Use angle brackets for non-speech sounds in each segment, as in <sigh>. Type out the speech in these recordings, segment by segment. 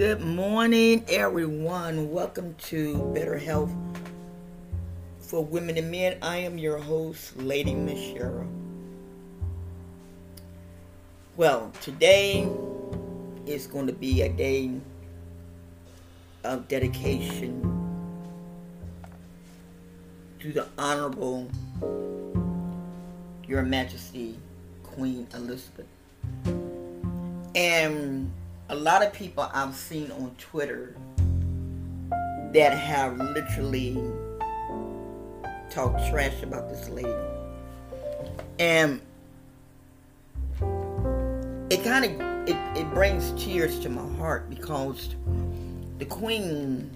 Good morning, everyone. Welcome to Better Health for Women and Men. I am your host, Lady Michelle. Well, today is going to be a day of dedication to the Honorable Your Majesty Queen Elizabeth. And a lot of people I've seen on Twitter that have literally talked trash about this lady. And it kind of it, it brings tears to my heart because the queen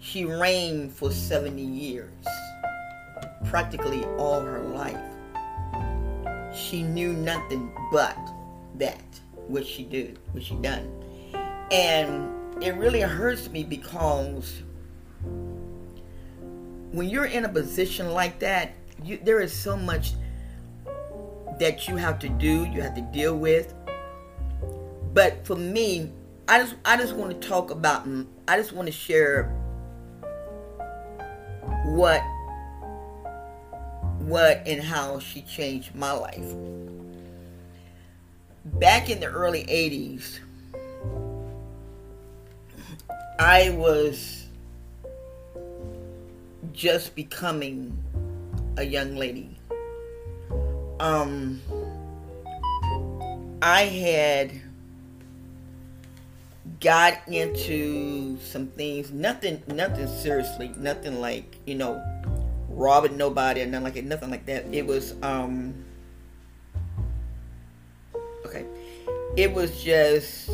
she reigned for 70 years practically all her life she knew nothing but that what she did what she done and it really hurts me because when you're in a position like that you, there is so much that you have to do, you have to deal with. But for me, I just I just want to talk about I just want to share what what and how she changed my life. Back in the early 80s, I was just becoming a young lady um I had got into some things, nothing nothing seriously, nothing like, you know, robbing nobody or nothing like it, nothing like that. It was um okay. It was just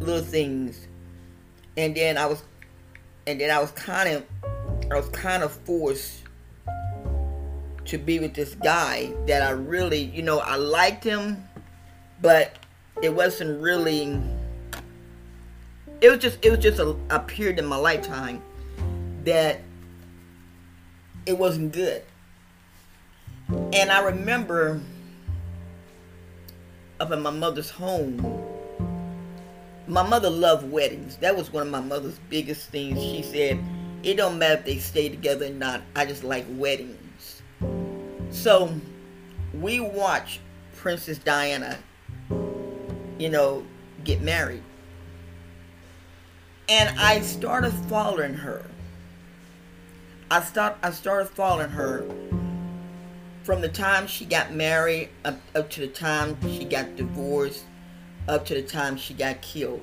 little things. And then I was and then I was kind of I was kind of forced to be with this guy that I really, you know, I liked him, but it wasn't really. It was just, it was just a, a period in my lifetime that it wasn't good. And I remember up in my mother's home, my mother loved weddings. That was one of my mother's biggest things. She said, it don't matter if they stay together or not. I just like weddings. So we watch Princess Diana, you know, get married. And I started following her. I start I started following her from the time she got married up, up to the time she got divorced up to the time she got killed.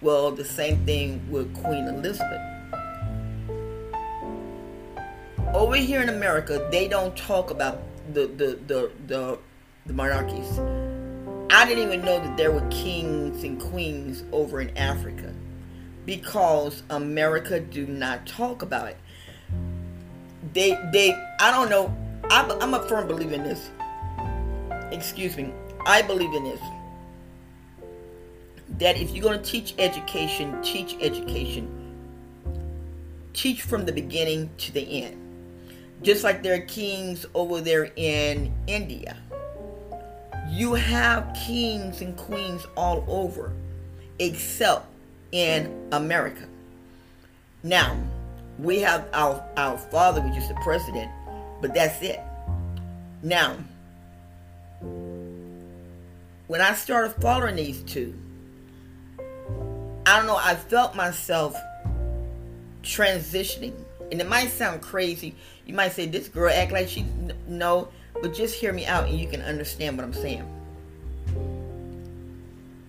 Well, the same thing with Queen Elizabeth over here in America, they don't talk about the the the the, the monarchies. I didn't even know that there were kings and queens over in Africa because America do not talk about it. They they I don't know. I'm, I'm a firm believer in this. Excuse me. I believe in this. That if you're going to teach education, teach education. Teach from the beginning to the end just like there are kings over there in India. You have kings and queens all over, except in America. Now, we have our, our father, which is the president, but that's it. Now, when I started following these two, I don't know, I felt myself transitioning. And it might sound crazy you might say, this girl act like she, no, but just hear me out and you can understand what I'm saying.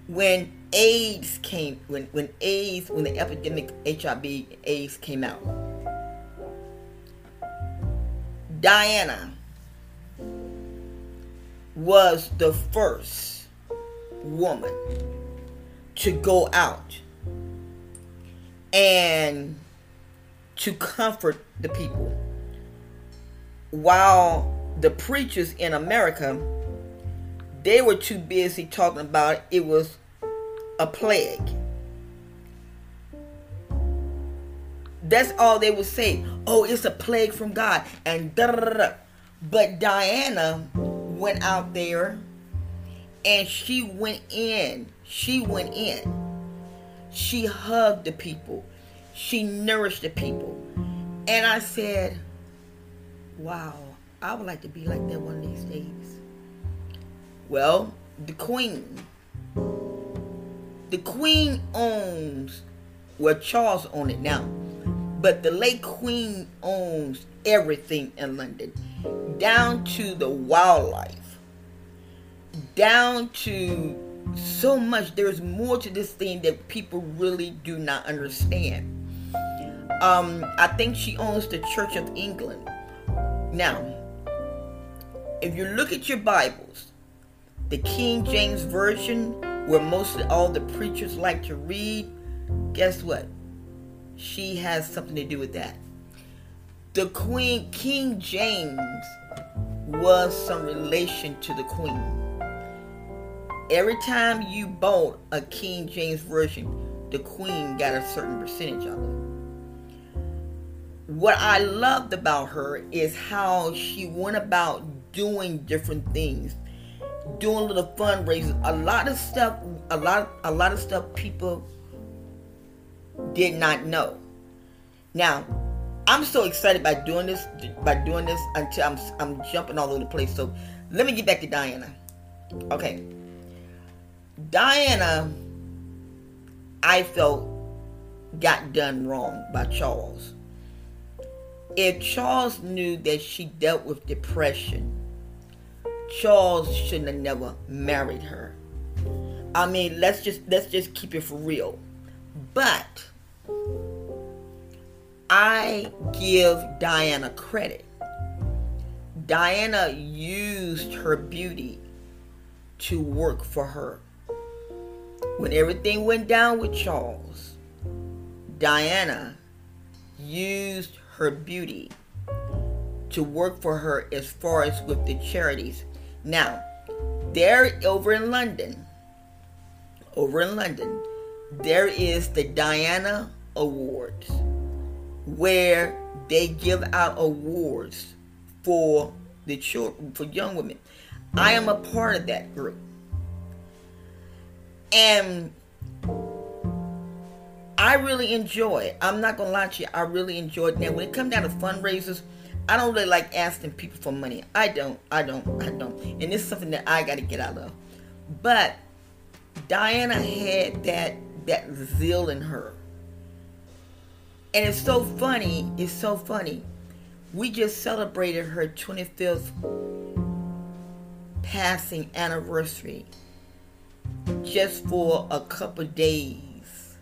When AIDS came, when, when AIDS, when the epidemic HIV AIDS came out, Diana was the first woman to go out and to comfort the people while the preachers in America they were too busy talking about it was a plague. That's all they would say. Oh, it's a plague from God. And da da da. But Diana went out there And she went in. She went in. She hugged the people. She nourished the people. And I said, wow, I would like to be like that one of these days. Well, the queen. The queen owns, well, Charles owns it now, but the late queen owns everything in London, down to the wildlife, down to so much. There's more to this thing that people really do not understand. Um, I think she owns the Church of England. Now, if you look at your Bibles, the King James Version, where mostly all the preachers like to read, guess what? She has something to do with that. The Queen, King James, was some relation to the Queen. Every time you bought a King James Version, the Queen got a certain percentage of it what I loved about her is how she went about doing different things, doing little fundraisers. A lot of stuff, a lot, a lot of stuff people did not know. Now, I'm so excited by doing this, by doing this until I'm, I'm jumping all over the place. So, let me get back to Diana. Okay, Diana, I felt got done wrong by Charles if Charles knew that she dealt with depression, Charles shouldn't have never married her. I mean, let's just let's just keep it for real. But I give Diana credit. Diana used her beauty to work for her. When everything went down with Charles, Diana used her beauty to work for her as far as with the charities. Now, there over in London, over in London, there is the Diana Awards where they give out awards for the children for young women. I am a part of that group. And I really enjoy it. I'm not gonna lie to you, I really enjoy it. Now, when it comes down to fundraisers, I don't really like asking people for money. I don't, I don't, I don't. And it's something that I gotta get out of. But Diana had that that zeal in her. And it's so funny, it's so funny. We just celebrated her 25th passing anniversary just for a couple days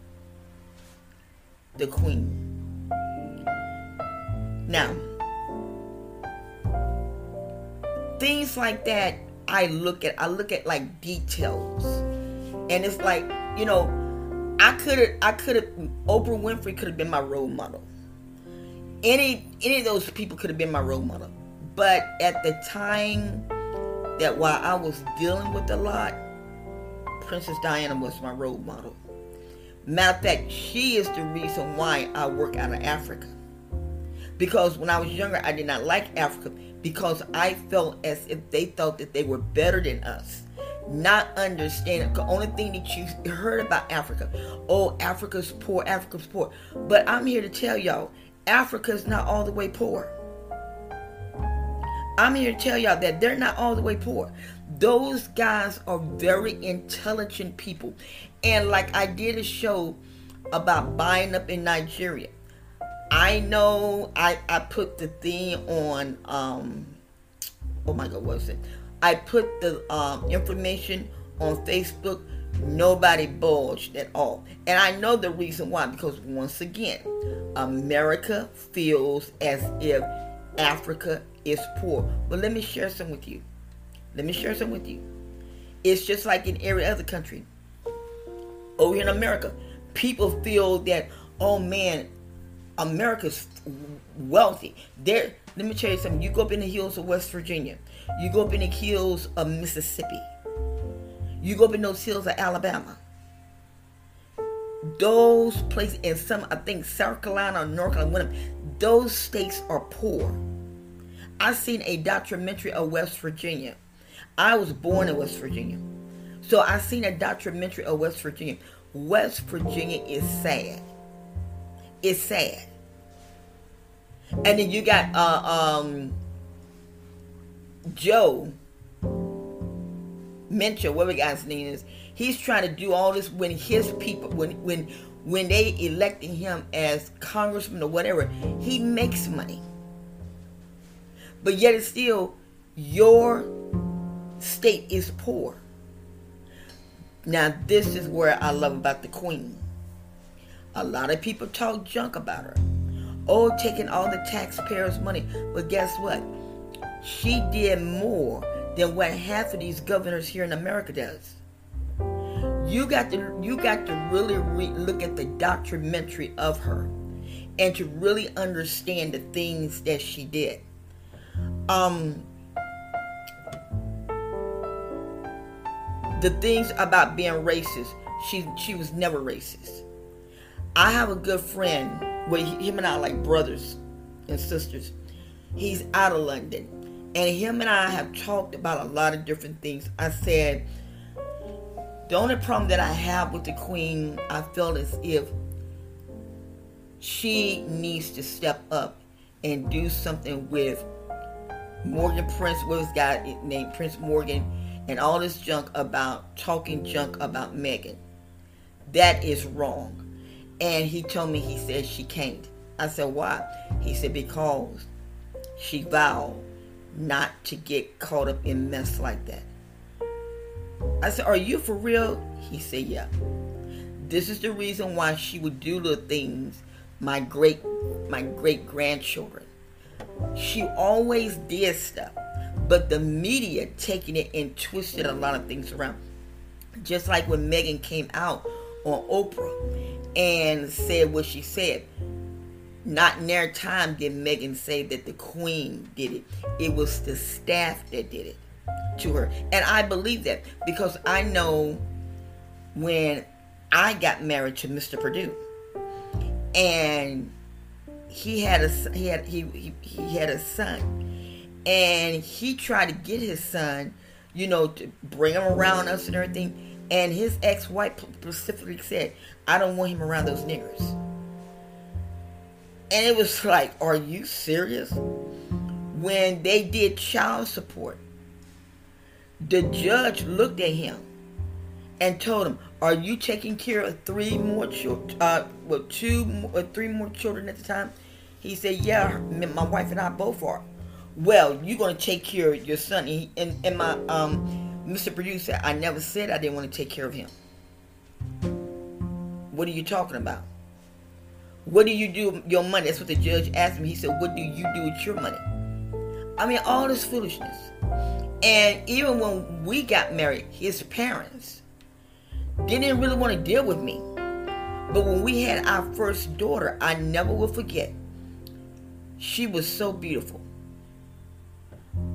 the queen. Now, things like that I look at I look at like details. And it's like, you know, I could have I could have Oprah Winfrey could have been my role model. Any any of those people could have been my role model. But at the time that while I was dealing with a lot, Princess Diana was my role model. Matter of fact, she is the reason why I work out of Africa. Because when I was younger, I did not like Africa because I felt as if they thought that they were better than us. Not understanding the only thing that you heard about Africa, oh, Africa's poor, Africa's poor. But I'm here to tell y'all, Africa's not all the way poor. I'm here to tell y'all that they're not all the way poor. Those guys are very intelligent people. And like I did a show about buying up in Nigeria. I know I, I put the thing on um oh my god, what was it? I put the um, information on Facebook. Nobody bulged at all. And I know the reason why, because once again, America feels as if Africa is poor. But let me share some with you. Let me share some with you. It's just like in every other country over in America, people feel that, oh man, America's wealthy. There, let me tell you something. You go up in the hills of West Virginia, you go up in the hills of Mississippi, you go up in those hills of Alabama. Those places, and some, I think South Carolina or North Carolina, those states are poor. I seen a documentary of West Virginia. I was born in West Virginia. So I seen a documentary of West Virginia. West Virginia is sad. It's sad. And then you got uh, um, Joe Manchin, whatever guy's name is. He's trying to do all this when his people, when when when they elected him as congressman or whatever, he makes money. But yet it's still your state is poor. Now this is where I love about the queen. A lot of people talk junk about her. Oh, taking all the taxpayers' money. But guess what? She did more than what half of these governors here in America does. You got to you got to really re- look at the documentary of her and to really understand the things that she did. Um the things about being racist, she she was never racist. I have a good friend, well, him and I are like brothers and sisters. He's out of London, and him and I have talked about a lot of different things. I said the only problem that I have with the Queen, I feel as if she needs to step up and do something with Morgan Prince, what was guy named Prince Morgan and all this junk about talking junk about Meghan. That is wrong. And he told me, he said she can't. I said, why? He said, because she vowed not to get caught up in mess like that. I said, are you for real? He said, yeah. This is the reason why she would do little things my great my great grandchildren. She always did stuff but the media taking it and twisted a lot of things around. Just like when Meghan came out on Oprah and said what she said. Not in their time did Meghan say that the Queen did it. It was the staff that did it to her. And I believe that because I know when I got married to Mr. Perdue and he had a he had he he, he had a son and he tried to get his son, you know, to bring him around us and everything. And his ex-wife specifically said, "I don't want him around those niggers." And it was like, "Are you serious?" When they did child support, the judge looked at him and told him, "Are you taking care of three more children? Uh, well, two or three more children at the time?" He said, "Yeah, my wife and I both are." well, you're going to take care of your son. And, and, and my um, Mr. Producer, I never said I didn't want to take care of him. What are you talking about? What do you do with your money? That's what the judge asked me. He said, What do you do with your money? I mean, all this foolishness. And even when we got married, his parents didn't really want to deal with me. But when we had our first daughter, I never will forget. She was so beautiful.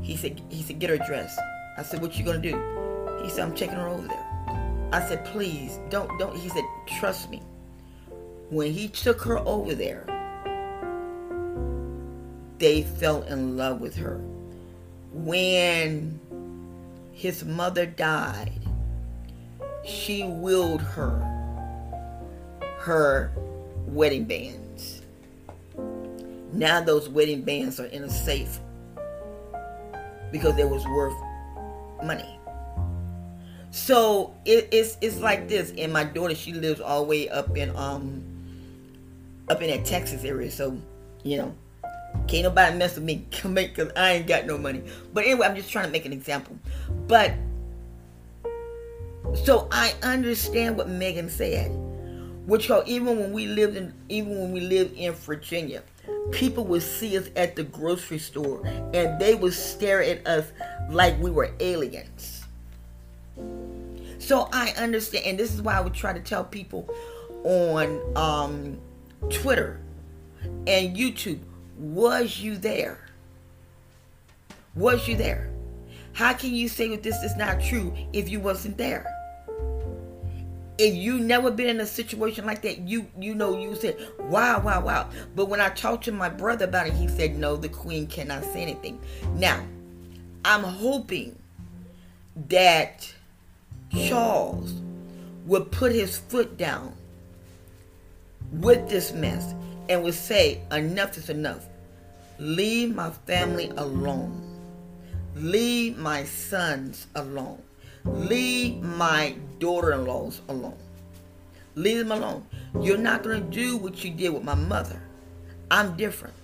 He said, he said, get her dressed. I said, what you gonna do? He said, I'm taking her over there. I said, please, don't, don't. He said, trust me. When he took her over there, they fell in love with her. When his mother died, she willed her her wedding bands. Now those wedding bands are in a safe because it was worth money. So it, it's it's like this. And my daughter, she lives all the way up in um up in that Texas area. So you know, can't nobody mess with me <laughs> because I ain't got no money. But anyway, I'm just trying to make an example. But so I understand what Meghan said, which even when we lived in even when we lived in Virginia, people would see us at the grocery store and they would stare at us like we were aliens. So I understand, and this is why I would try to tell people on um, Twitter and YouTube was you there? Was you there? How can you say that this is not true if you wasn't there? if you never been in a situation like that, you you know you said, wow, wow, wow. But when I talked to my brother about it, he said, no, the queen cannot say anything. Now, I'm hoping that Charles would put his foot down with this mess and would say, Enough is enough. Leave my family alone. Leave my sons alone. Leave my daughter in laws alone. Leave them alone. You're not going to do what you did with my mother. I'm different.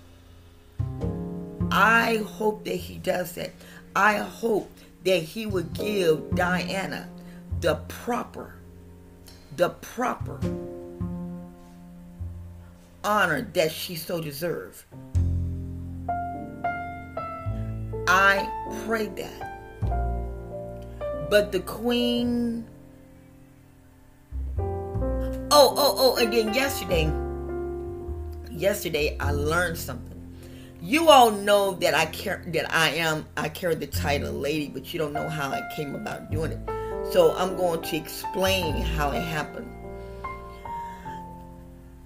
I hope that he does that. I hope that he would give Diana the proper, the proper honor that she so deserves. I pray that. But the queen. Oh, oh, oh, and then yesterday, yesterday I learned something. You all know that I care that I am I carry the title lady, but you don't know how I came about doing it. So I'm going to explain how it happened.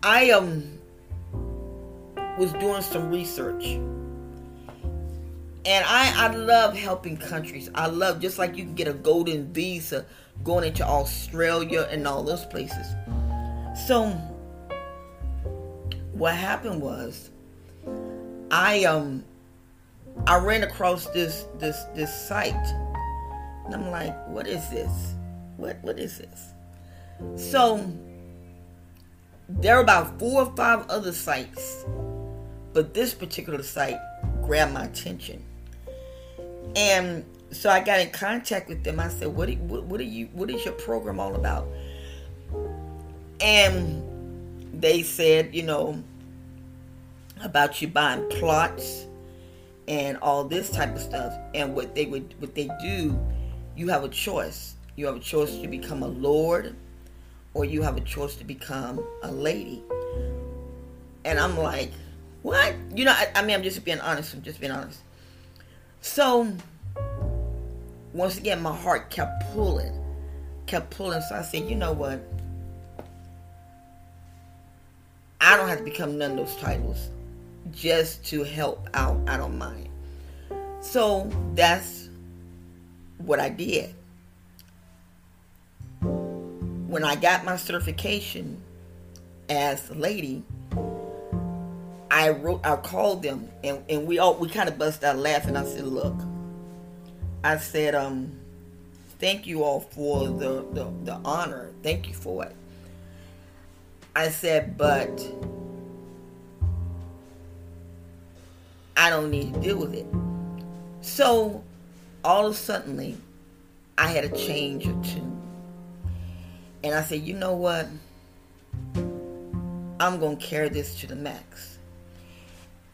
I um was doing some research. And I, I love helping countries. I love just like you can get a golden visa going into Australia and all those places. So what happened was I um I ran across this this this site and I'm like, what is this? What what is this? So there are about four or five other sites but this particular site grabbed my attention. And so I got in contact with them. I said, "What? What, what are you? What is your program all about?" And they said, you know, about you buying plots and all this type of stuff. And what they would, what they do, you have a choice. You have a choice to become a lord, or you have a choice to become a lady. And I'm like, what? You know, I, I mean, I'm just being honest. I'm just being honest. So, once again, my heart kept pulling, kept pulling. So I said, you know what? I don't have to become none of those titles just to help out. I don't mind. So that's what I did. When I got my certification as a lady, I wrote, I called them, and, and we all we kind of bust out laughing. I said, "Look," I said, "Um, thank you all for the the, the honor. Thank you for it." I said, "But I don't need to deal with it." So, all of a sudden, I had a change or two, and I said, "You know what?" I'm going to carry this to the max.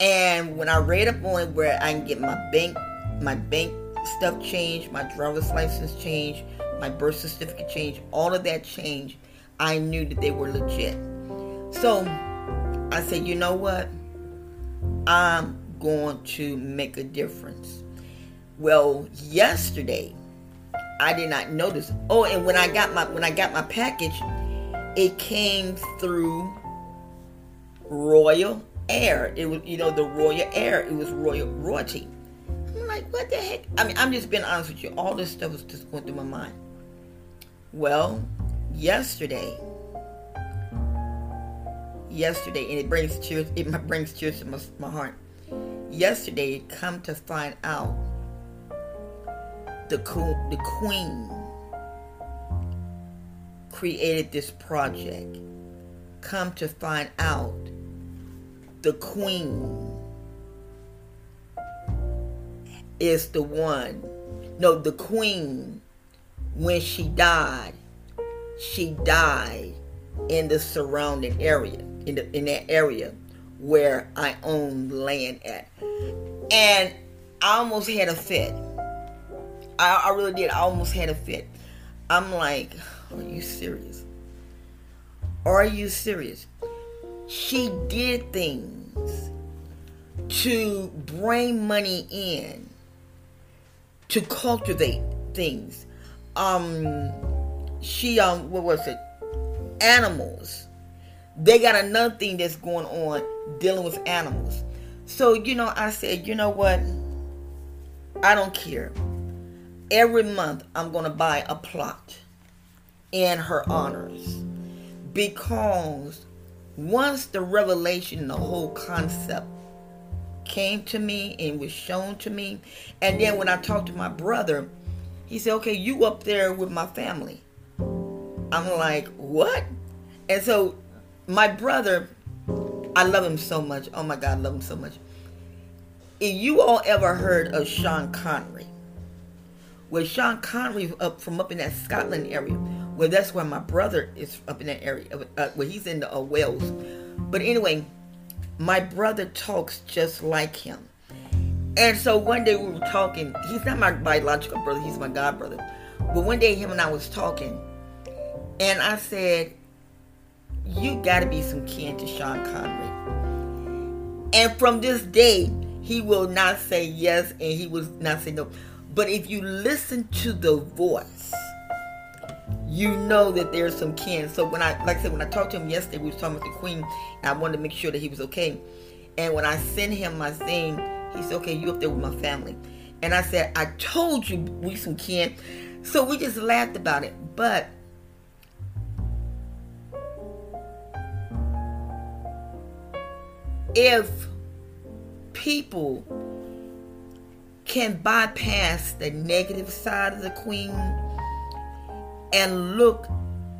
And when I read up on where I can get my bank, my bank stuff changed, my driver's license changed, my birth certificate changed, all of that changed, I knew that they were legit. So I said, you know what? I'm going to make a difference. Well, yesterday I did not notice. Oh, and when I got my when I got my package, it came through Royal air. It was, you know, the royal air. It was royal royalty. I'm like, what the heck? I mean, I'm just being honest with you. All this stuff was just going through my mind. Well, yesterday, yesterday, and it brings tears. It brings tears to my, my heart. Yesterday, come to find out, the the queen created this project. Come to find out the queen is the one. No, the queen, when she died, she died in the surrounding area, in, the, in that area where I own land at. And I almost had a fit. I, I really did. I almost had a fit. I'm like, are you serious? Are you serious? She did things to bring money in to cultivate things. Um she um what was it? Animals. They got another thing that's going on dealing with animals. So you know i said you know what? I don't care. Every month i'm gonna buy a plot in her honors because once the revelation, the whole concept came to me and was shown to me, and then when I talked to my brother, he said, "Okay, you up there with my family." I'm like, "What?" And so my brother, I love him so much. Oh my God, I love him so much. If you all ever heard of Sean Connery, where Sean Connery up from up in that Scotland area, well, that's where my brother is up in that area, uh, where he's in the, uh, Wales. But anyway, my brother talks just like him. And so one day we were talking. He's not my biological brother, he's my god brother. But one day him and I was talking, and I said, You gotta be some kin to Sean Connery. And from this day, he will not say yes and he will not say no. But if you listen to the voice, you know that there's some kin. So when I, like I said, when I talked to him yesterday, we was talking about the Queen, and I wanted to make sure that he was okay. And when I sent him my thing, he said, "Okay, you up there with my family." And I said, "I told you we some kin." So we just laughed about it, but. If people can bypass the negative side of the queen and look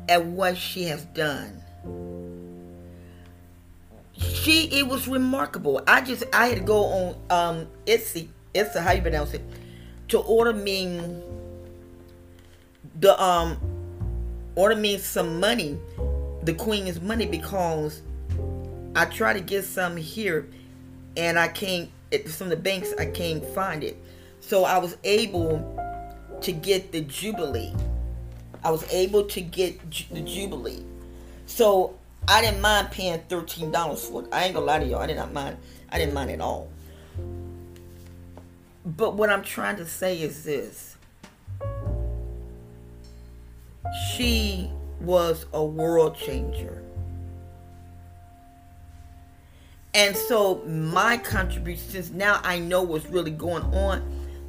at what she has done. She it was remarkable. I just I had to go on um Etsy, Etsy, how you pronounce it, to order me the um order me some money, the queen's money because I try to get some here and I can't from the banks I can't find it. So I was able to get the Jubilee. I was able to get the Jubilee. So I didn't mind paying thirteen dollars for it. I ain't gonna lie to y'all. I did not mind. I didn't mind at all. But what I'm trying to say is this. She was a world changer. And so my contribution, since now I know what's really going on,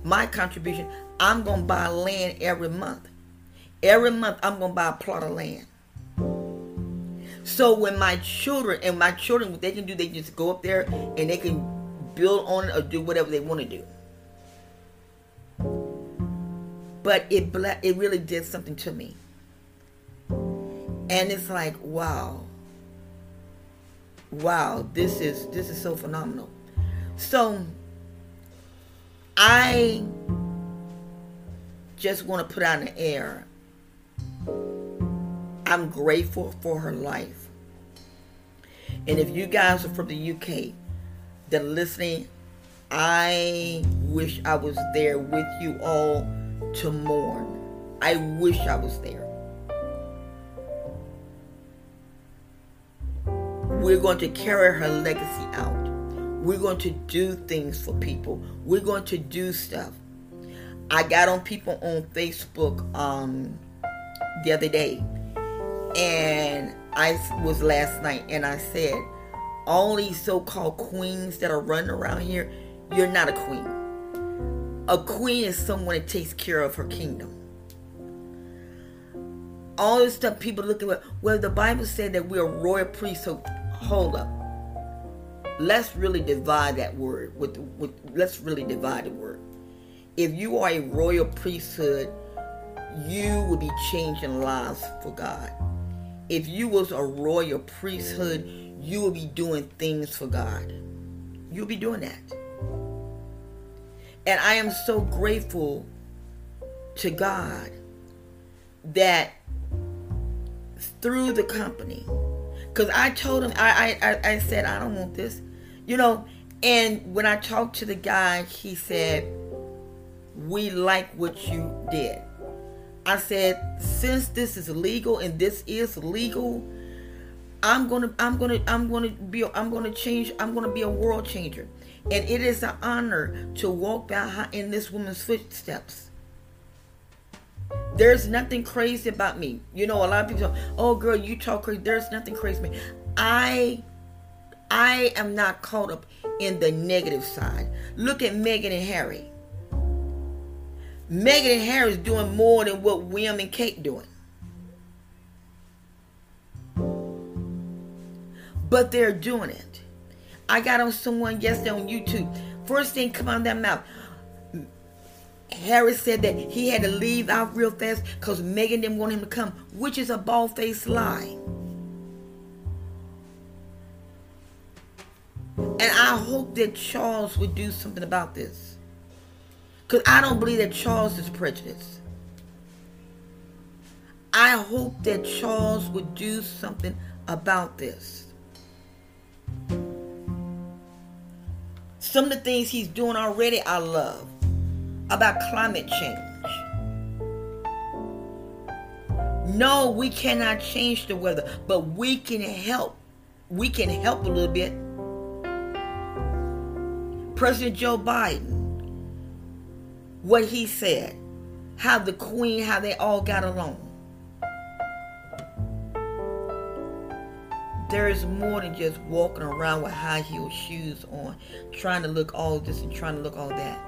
my contribution, I'm gonna buy land every month. Every month, I'm to buy a plot of land. So when my children, and my children, what they can do, they just go up there and they can build on it or do whatever they want to do. But it it really did something to me. And it's like, wow. Wow, this is this is so phenomenal. So I just want to put out in the air I'm grateful for her life. And if you guys are from the UK that are listening, I wish I was there with you all to mourn. I wish I was there. We're going to carry her legacy out. We're going to do things for people. We're going to do stuff. I got on people on Facebook um, the other day and I was last night and I said, all these so-called queens that are running around here, you're not a queen. A queen is someone that takes care of her kingdom. All this stuff people look at, well, the Bible said that we're a royal priest, so hold up. Let's really divide that word. With, with Let's really divide the word. If you are a royal priesthood, you will be changing lives for God if you was a royal priesthood, you will be doing things for God. You'll be doing that. And I am so grateful to God that through the company, because I told him, I, I, I said, I don't want this, you know. And when I talked to the guy, he said, We like what you did. I said, since this is legal and this is legal, I'm gonna, I'm gonna, I'm gonna be, I'm gonna change. I'm gonna be a world changer, and it is an honor to walk behind in this woman's footsteps. There's nothing crazy about me. You know, a lot of people say, "Oh, girl, you talk crazy." There's nothing crazy about me. I, I am not caught up in the negative side. Look at Meghan and Harry. Meghan and Harry's doing more than what William and Kate doing. But they're doing it. I got on someone yesterday on YouTube. First thing come out of their mouth. Harry said that he had to leave out real fast because Meghan didn't want him to come, which is a bald faced lie. And I hope that Charles would do something about this. Because I don't believe that Charles is prejudiced. I hope that Charles would do something about this. Some of the things he's doing already, I love. About climate change. No, we cannot change the weather, but we can help. We can help a little bit. President Joe Biden, what he said, how the Queen, how they all got along. There is more than just walking around with high heel shoes on, trying to look all this and trying to look all that.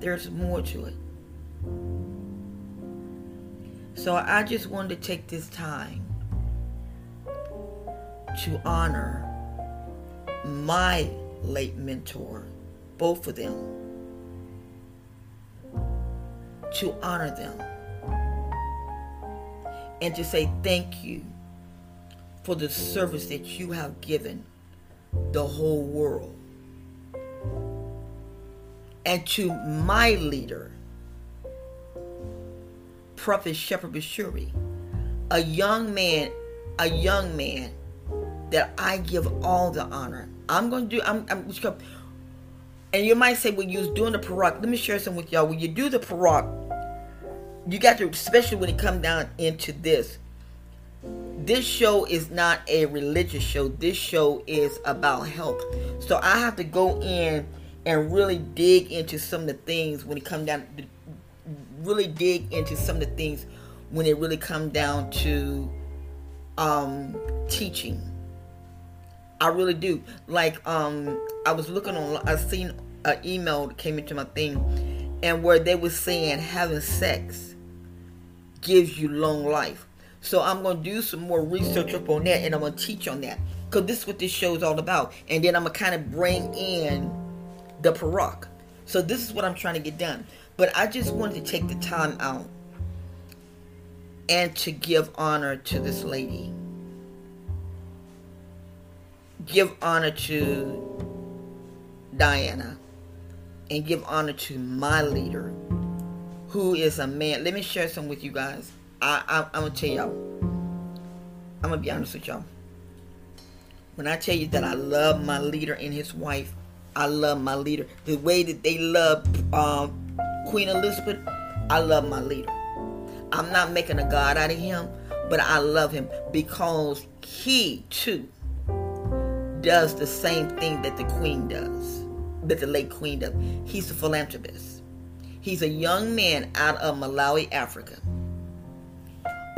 There's more to it. So I just wanted to take this time to honor my late mentor, both of them, to honor them, and to say thank you for the service that you have given the whole world. And to my leader, Prophet Shepherd Bushiri, a young man, a young man that I give all the honor. I'm going to do, I'm, I'm and you might say, when you was doing the Parak, let me share some with y'all. When you do the Parak, you got to, especially when it comes down into this, this show is not a religious show. This show is about health. So I have to go in and really dig into some of the things when it come down really dig into some of the things when it really come down to um teaching. I really do. Like um I was looking on I seen an email that came into my thing and where they were saying having sex gives you long life. So I'm going to do some more research up on that and I'm going to teach on that. Because this is what this show is all about. And then I'm going to kind of bring in the Parak. So this is what I'm trying to get done. But I just wanted to take the time out and to give honor to this lady. Give honor to Diana. And give honor to my leader, who is a man. Let me share some with you guys. I, I, I'm gonna tell y'all. I'm gonna be honest with y'all. When I tell you that I love my leader and his wife, I love my leader. The way that they love um, Queen Elizabeth, I love my leader. I'm not making a god out of him, but I love him because he too does the same thing that the Queen does, that the late Queen does. He's a philanthropist. He's a young man out of Malawi, Africa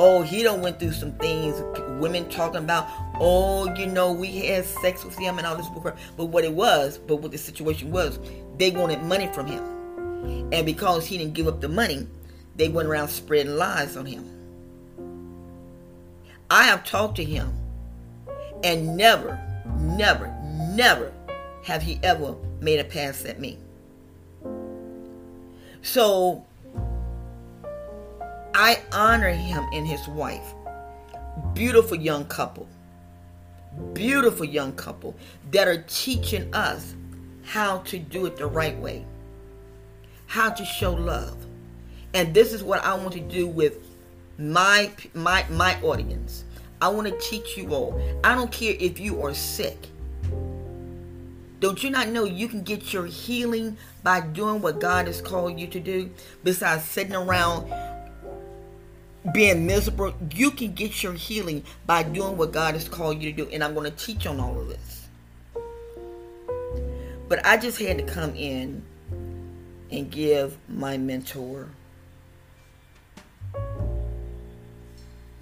oh, he don't went through some things. Women talking about, oh, you know, we had sex with him and all this. But what it was, but what the situation was, they wanted money from him, and because he didn't give up the money, they went around spreading lies on him. I have talked to him, and never, never, never have he ever made a pass at me. So I honor him and his wife. Beautiful young couple. Beautiful young couple that are teaching us how to do it the right way, how to show love. And this is what I want to do with my my my audience. I want to teach you all. I don't care if you are sick. Don't you not know you can get your healing by doing what God has called you to do besides sitting around being miserable, you can get your healing by doing what God has called you to do. And I'm going to teach on all of this. But I just had to come in and give my mentor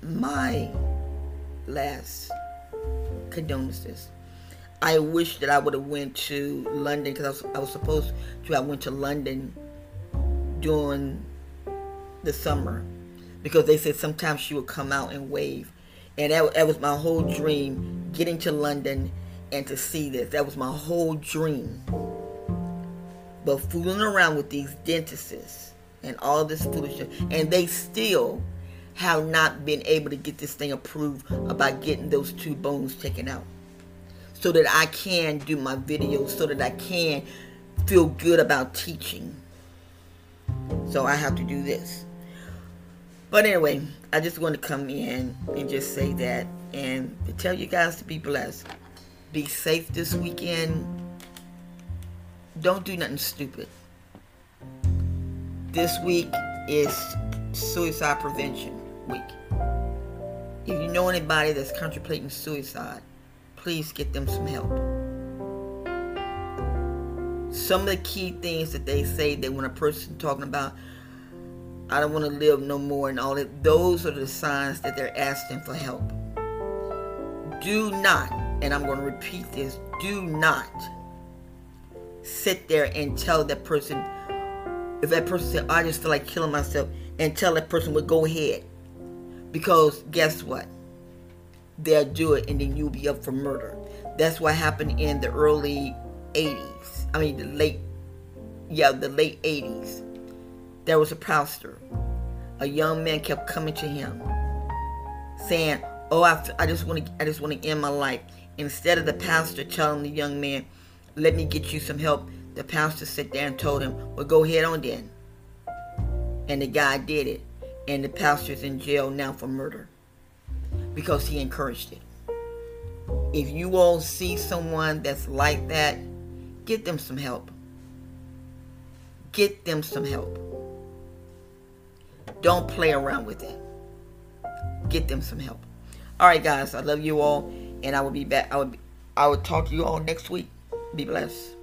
my last condolences. I wish that I would have went to London because I was, I was supposed to. I went to London during the summer because they said sometimes she would come out and wave. And that, that was my whole dream, getting to London and to see this. That was my whole dream. But fooling around with these dentists and all this foolishness, and they still have not been able to get this thing approved about getting those two bones taken out. So that I can do my videos, so that I can feel good about teaching. So I have to do this. But anyway, I just want to come in and just say that and to tell you guys to be blessed. Be safe this weekend. Don't do nothing stupid. This week is suicide prevention week. If you know anybody that's contemplating suicide, please get them some help. Some of the key things that they say that when a person talking about I don't want to live no more and all that, those are the signs that they're asking for help. Do not, and I'm going to repeat this, do not sit there and tell that person, if that person said, I just feel like killing myself, and tell that person, well, go ahead. Because guess what? They'll do it and then you'll be up for murder. That's what happened in the early 80s. I mean, the late, yeah, the late 80s. There was a pastor. A young man kept coming to him saying, oh, I, just want to, I just want to end my life. Instead of the pastor telling the young man, let me get you some help, the pastor sat there and told him, well, go ahead on then. And the guy did it and the pastor's in jail now for murder because he encouraged it. If you all see someone that's like that, get them some help. Get them some help. Don't play around with it. Get them some help. All right, guys. I love you all, and I will be back. I will. Be, I will talk to you all next week. Be blessed.